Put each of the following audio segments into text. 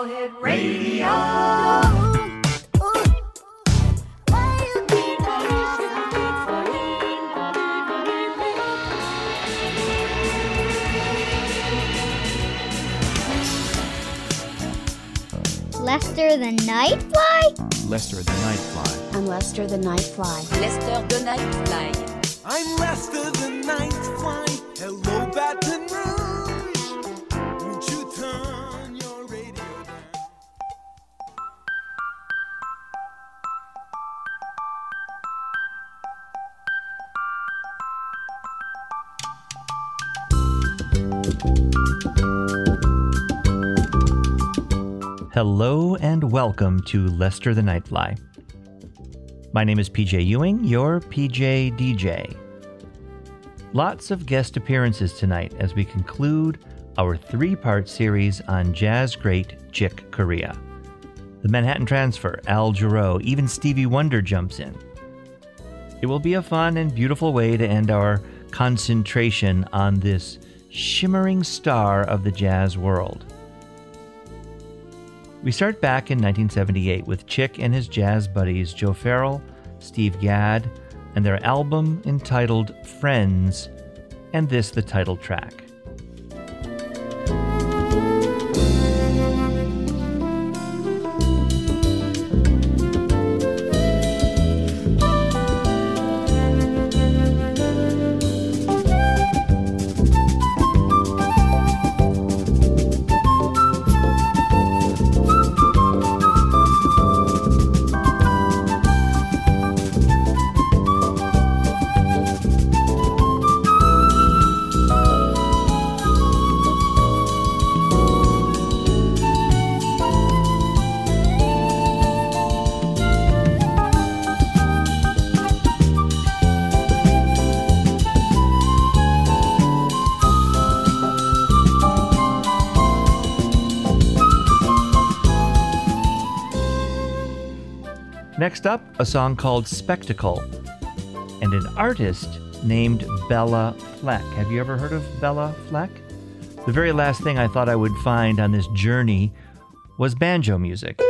All Radio. Lester the Nightfly? Lester the Nightfly. I'm Lester the Nightfly. Lester the Nightfly. I'm Lester the Nightfly. Hello and welcome to Lester the Nightfly. My name is PJ Ewing, your PJ DJ. Lots of guest appearances tonight as we conclude our three part series on jazz great Chick Corea. The Manhattan Transfer, Al Jarreau, even Stevie Wonder jumps in. It will be a fun and beautiful way to end our concentration on this shimmering star of the jazz world. We start back in 1978 with Chick and his jazz buddies Joe Farrell, Steve Gadd, and their album entitled Friends, and this the title track. Next up, a song called Spectacle, and an artist named Béla Fleck. Have you ever heard of Béla Fleck? The very last thing I thought I would find on this journey was banjo music.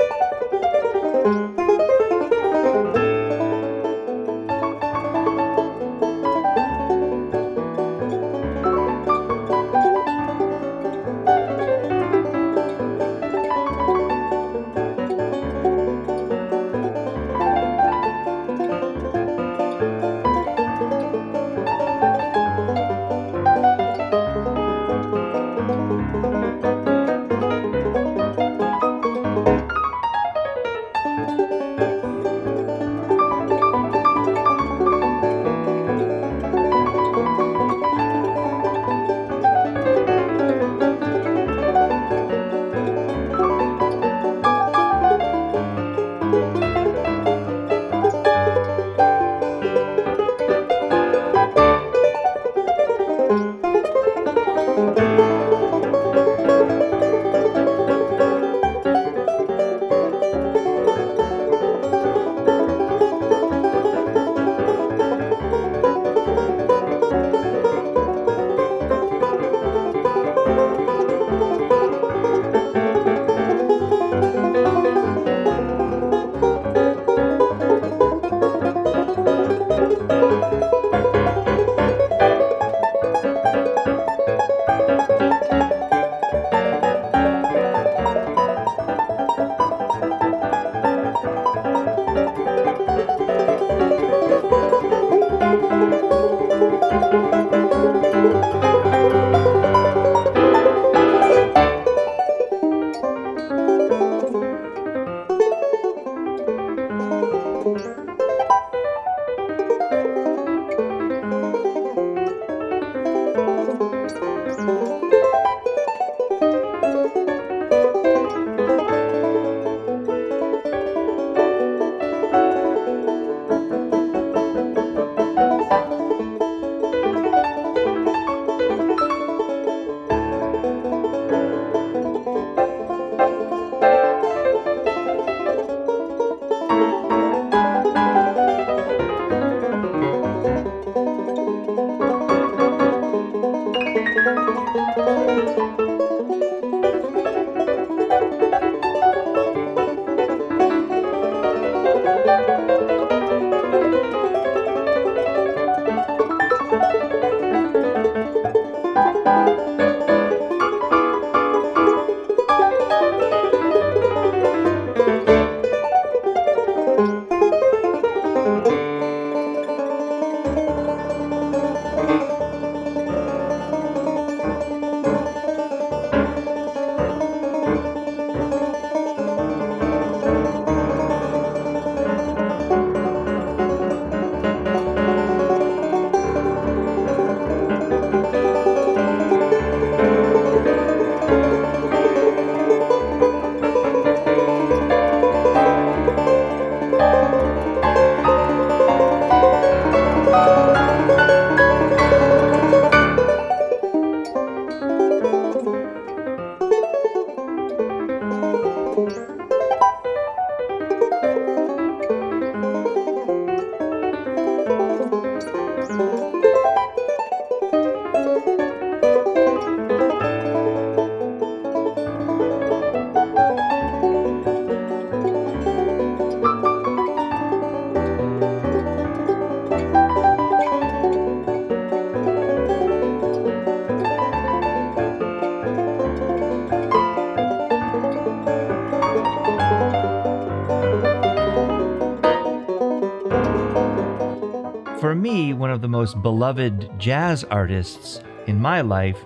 Most beloved jazz artists in my life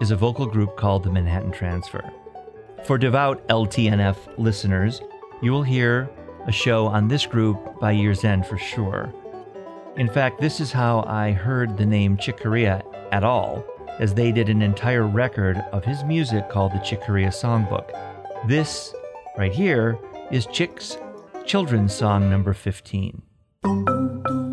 is a vocal group called the Manhattan Transfer. For devout LTNF listeners, you will hear a show on this group by year's end for sure. In fact, this is how I heard the name Chick Corea at all, as they did an entire record of his music called the Chick Corea Songbook. This, right here, is Chick's children's song number 15.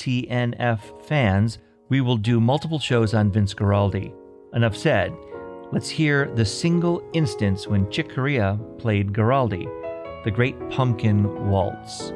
LTNF fans, we will do multiple shows on Vince Guaraldi. Enough said. Let's hear the single instance when Chick Corea played Guaraldi, the Great Pumpkin Waltz.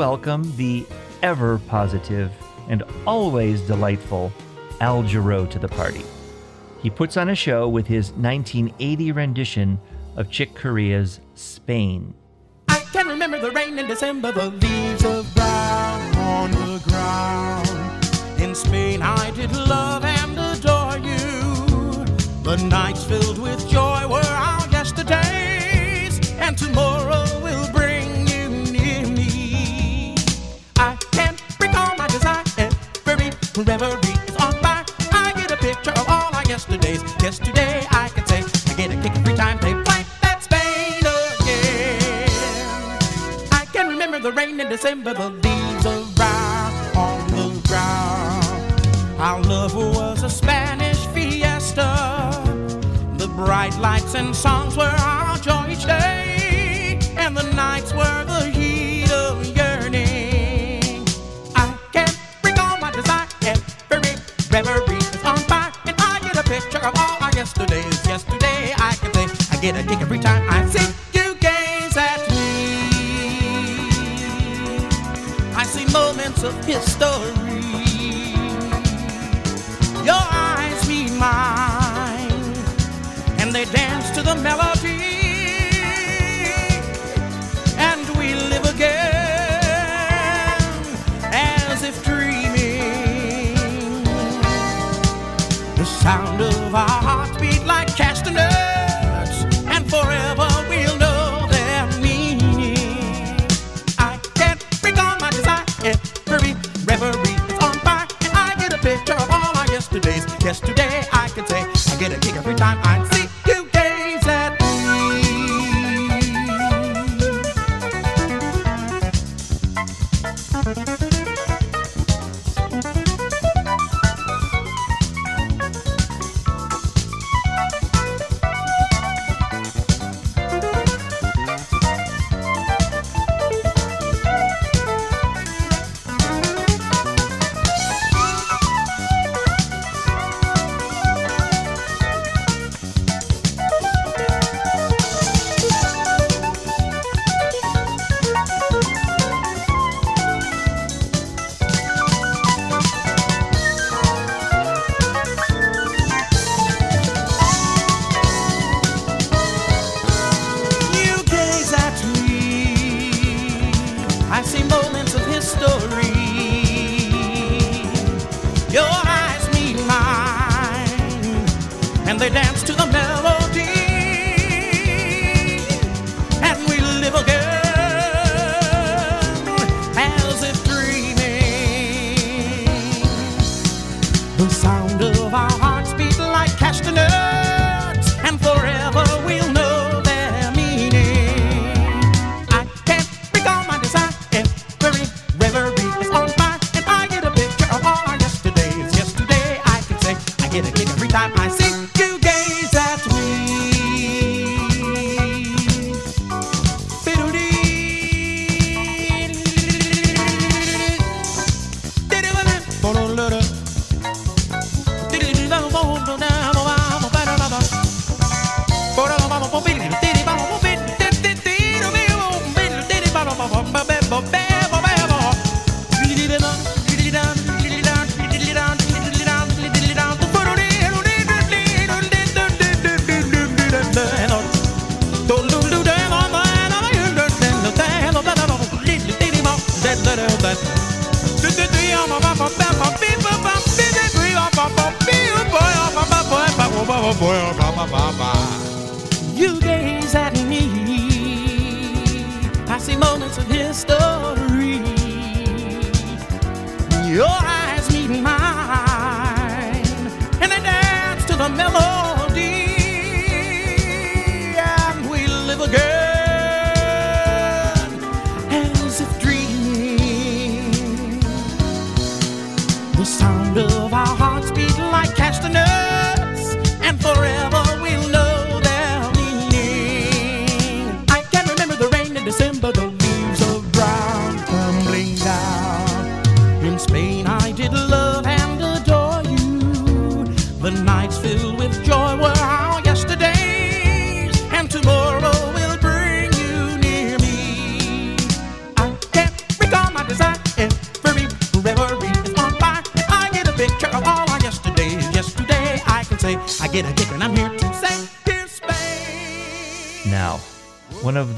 Welcome the ever positive and always delightful Al Jarreau to the party. He puts on a show with his 1980 rendition of Chick Corea's Spain. I can remember the rain in December, the leaves of brown on the ground. In Spain, I did love and adore you. The nights filled with joy were our yesterdays, and tomorrow will bring reverie is on fire. I get a picture of all our yesterdays. Yesterday, I can say, I get a kick every time they play that Spain again. I can remember the rain in December, the leaves of brown on the ground. Our love was a Spanish fiesta. The bright lights and songs were our joy each day, and the nights were get a kick every time I see you gaze at me. I see moments of history. Your eyes meet mine, and they dance to the melody. And we live again as if dreaming. The sound of our The sound of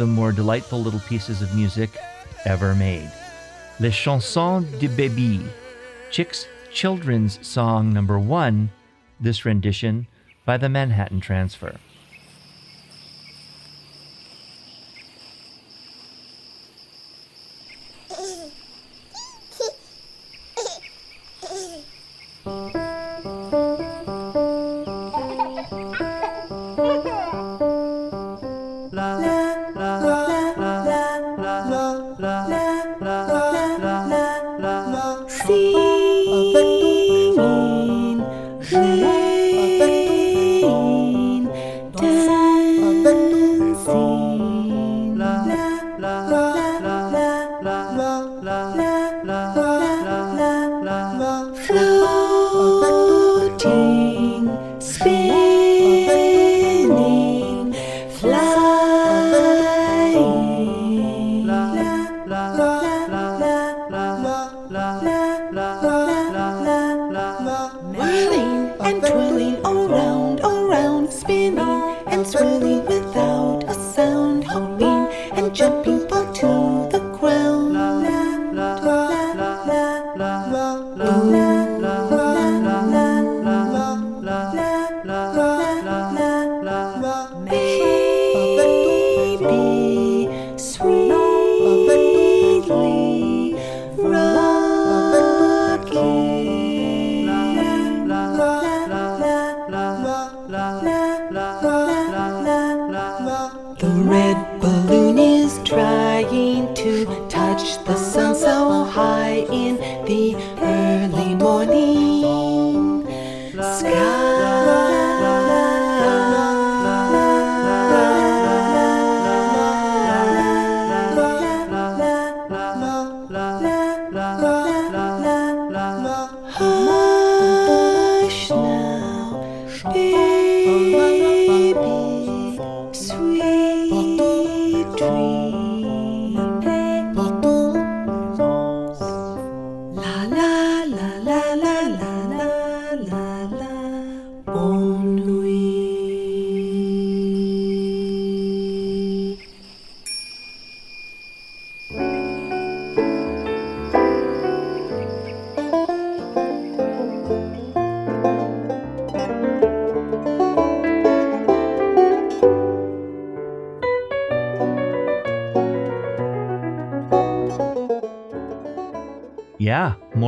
the more delightful little pieces of music ever made. Les Chansons de Baby, Chick's children's song number one, this rendition by the Manhattan Transfer. Whirling and twirling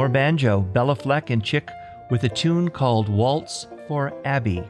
more banjo, Béla Fleck and Chick with a tune called Waltz for Abby.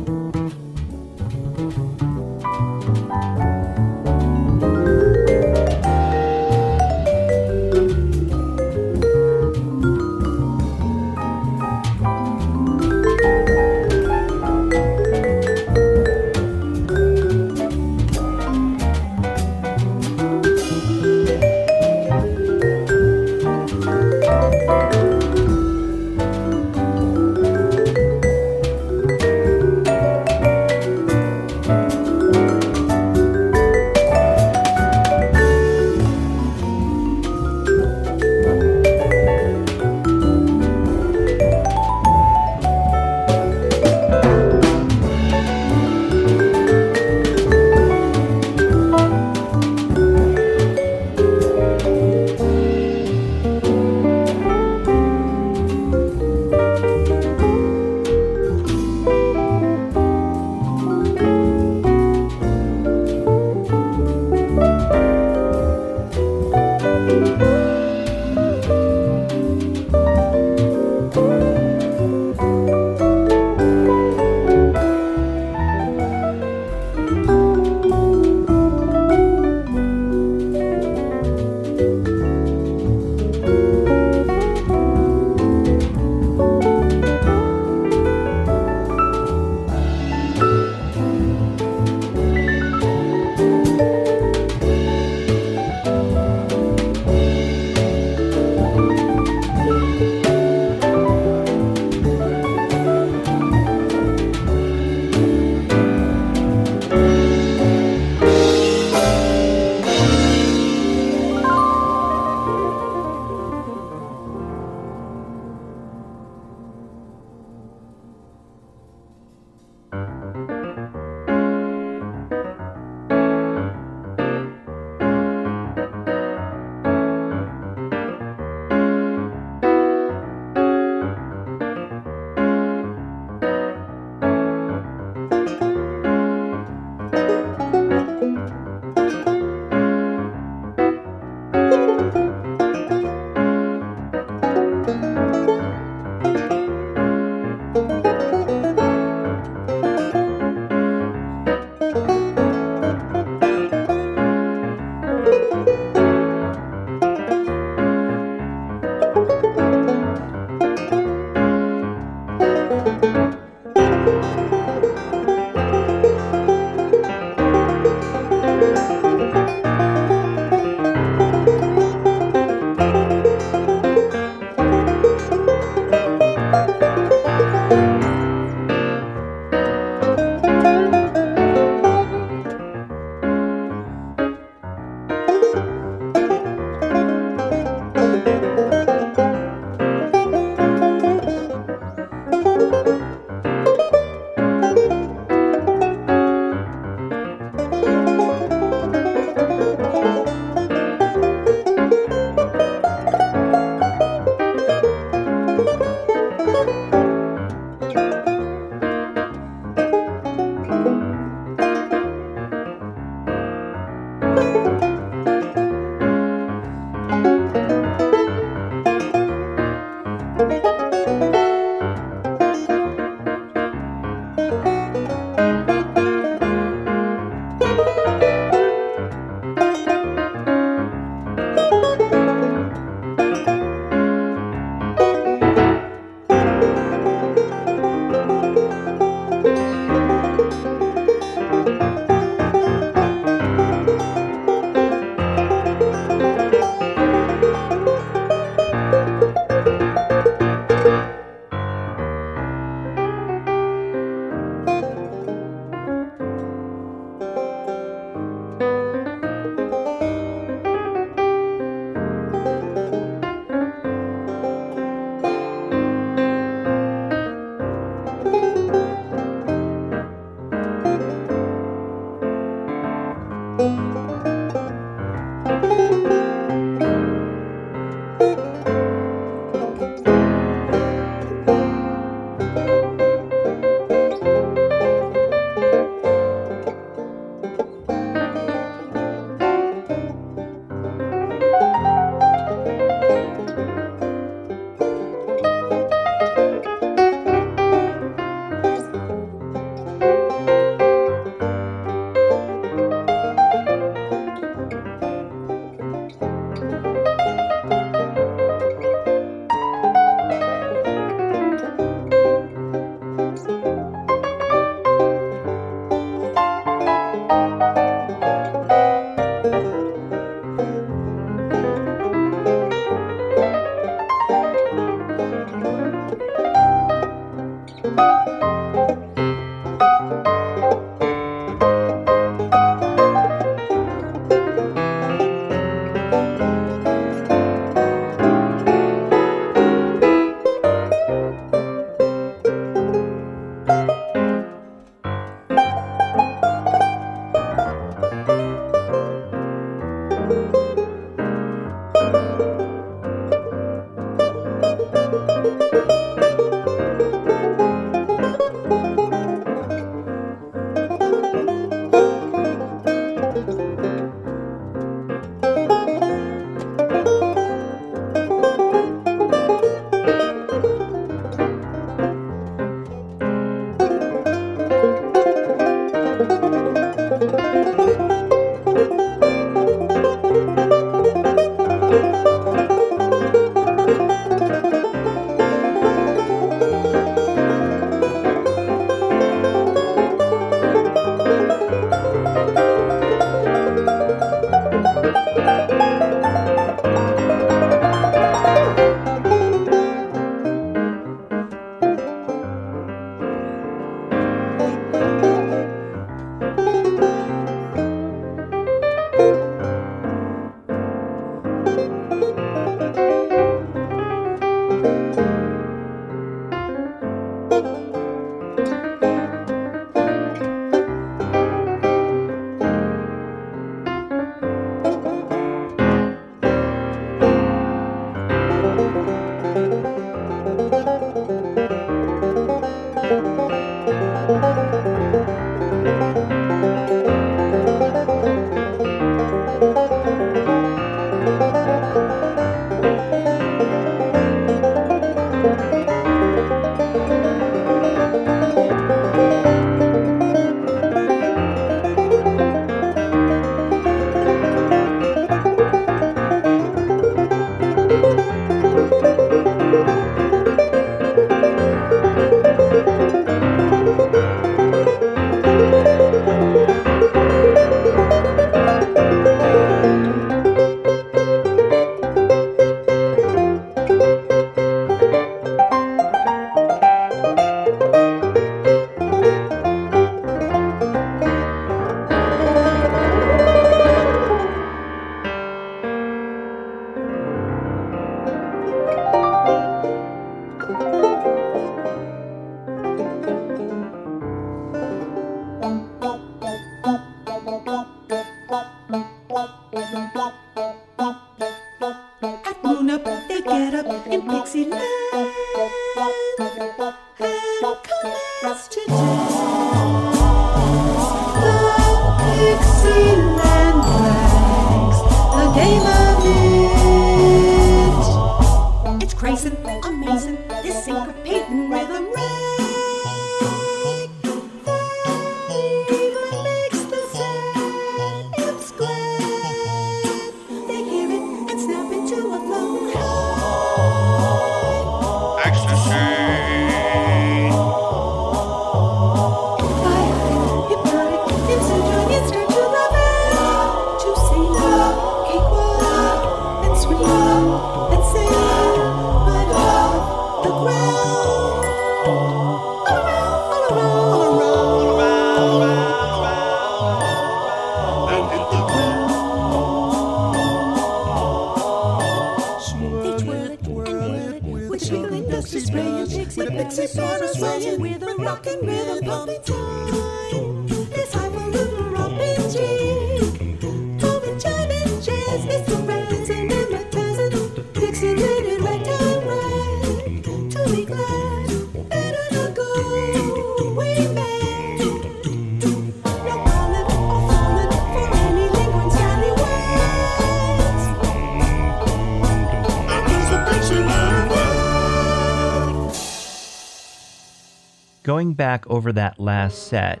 Going back over that last set,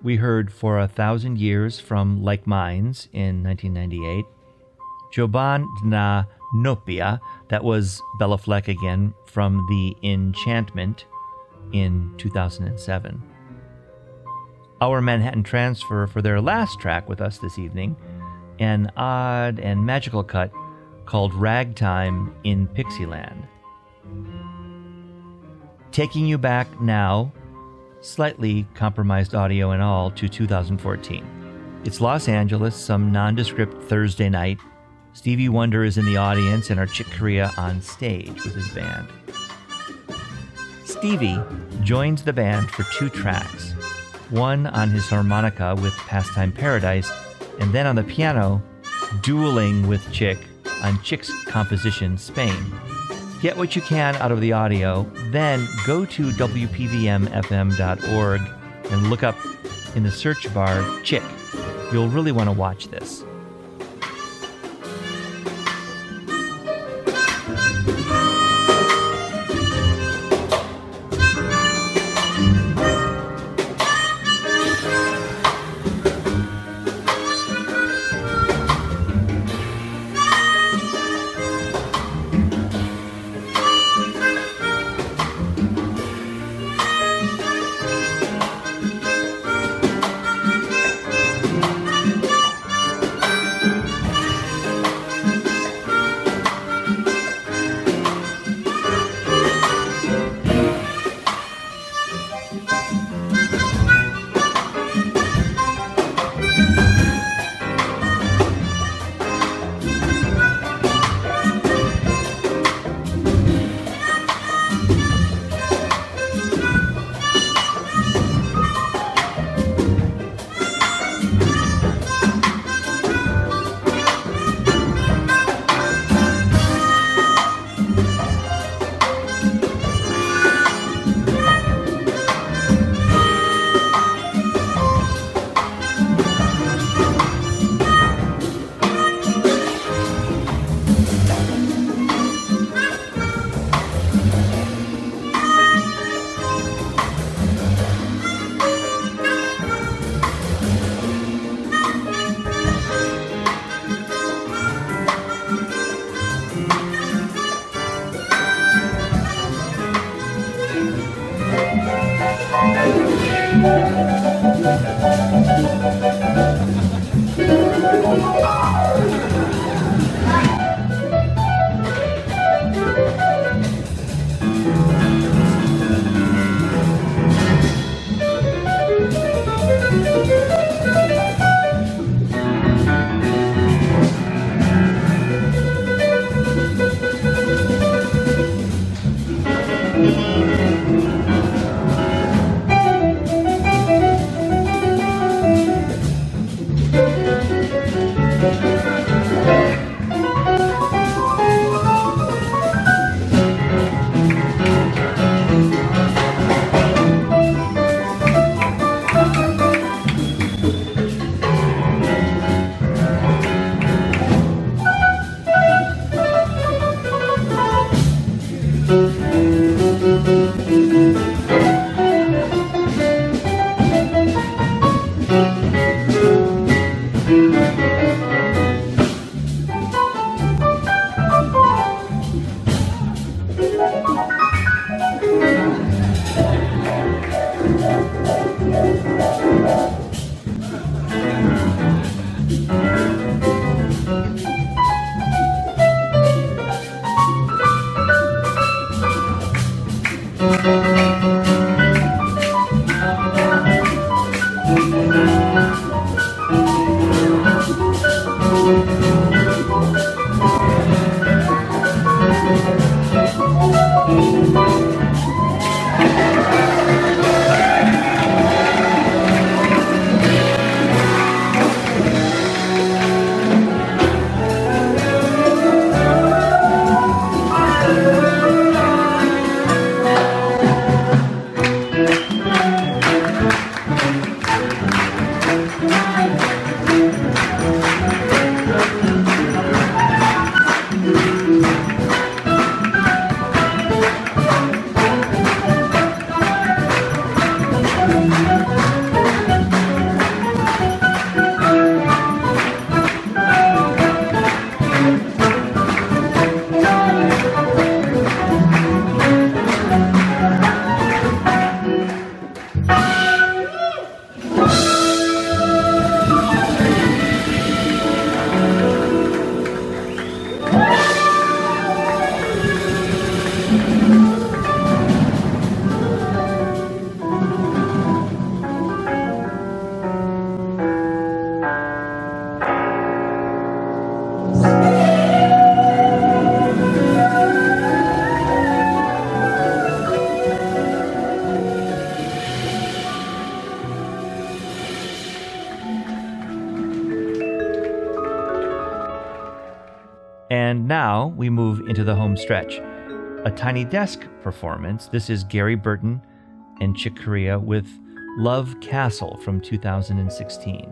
we heard For a Thousand Years from Like Minds in 1998, Joban na Nopia, that was Béla Fleck again from The Enchantment in 2007. Our Manhattan Transfer for their last track with us this evening, an odd and magical cut called Ragtime in Pixieland. Taking you back now, slightly compromised audio and all, to 2014. It's Los Angeles, some nondescript Thursday night. Stevie Wonder is in the audience and our Chick Corea on stage with his band. Stevie joins the band for two tracks one on his harmonica with Pastime Paradise, and then on the piano, dueling with Chick on Chick's composition Spain. Get what you can out of the audio, then go to WPVMFM.org and look up in the search bar Chick. You'll really want to watch this. Into the home stretch. A tiny desk performance. This is Gary Burton and Chick Corea with Love Castle from 2016.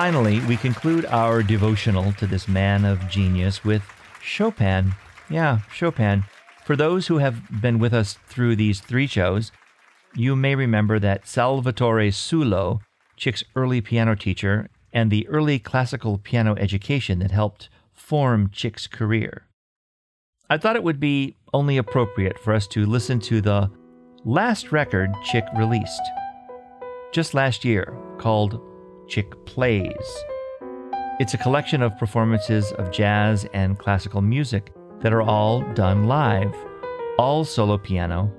Finally, we conclude our devotional to this man of genius with Chopin. Yeah, Chopin. For those who have been with us through these three shows, you may remember that Salvatore Sullo, Chick's early piano teacher, and the early classical piano education that helped form Chick's career. I thought it would be only appropriate for us to listen to the last record Chick released just last year called Chick Plays. It's a collection of performances of jazz and classical music that are all done live, all solo piano.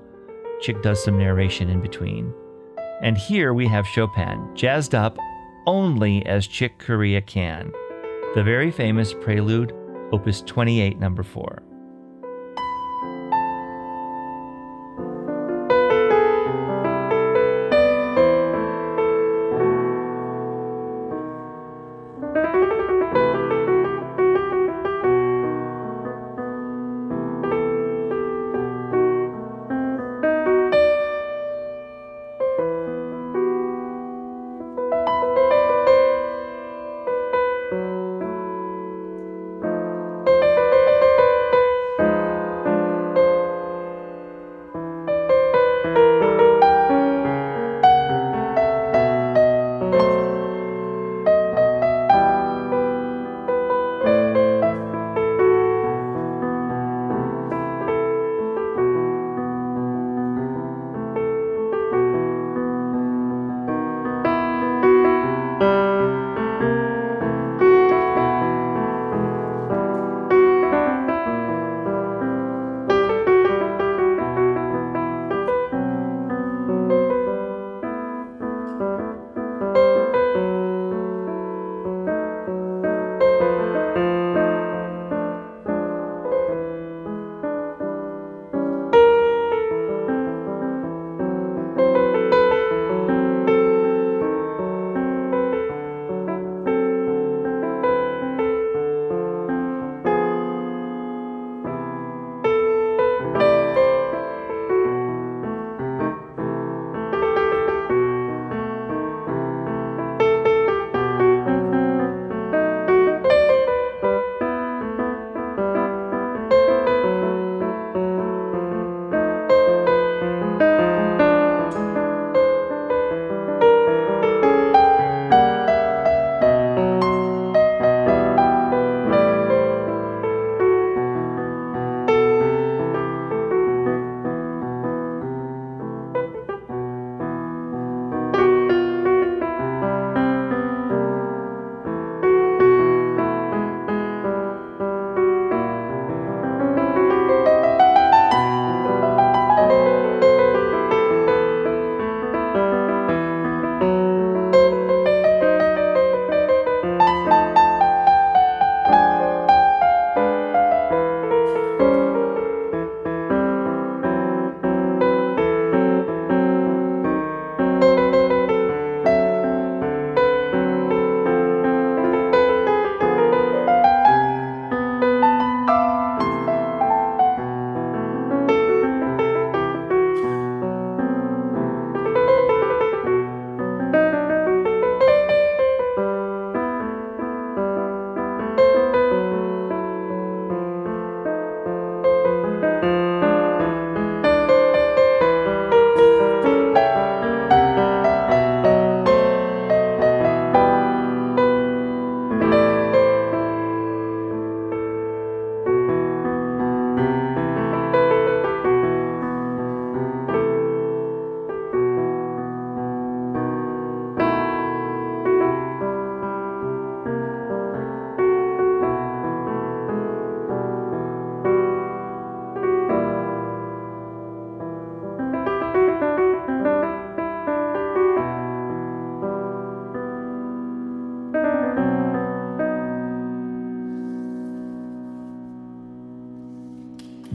Chick does some narration in between. And here we have Chopin, jazzed up only as Chick Corea can, the very famous prelude, opus 28, number 4.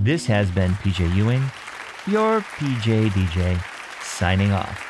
This has been PJ Ewing, your PJ DJ, signing off.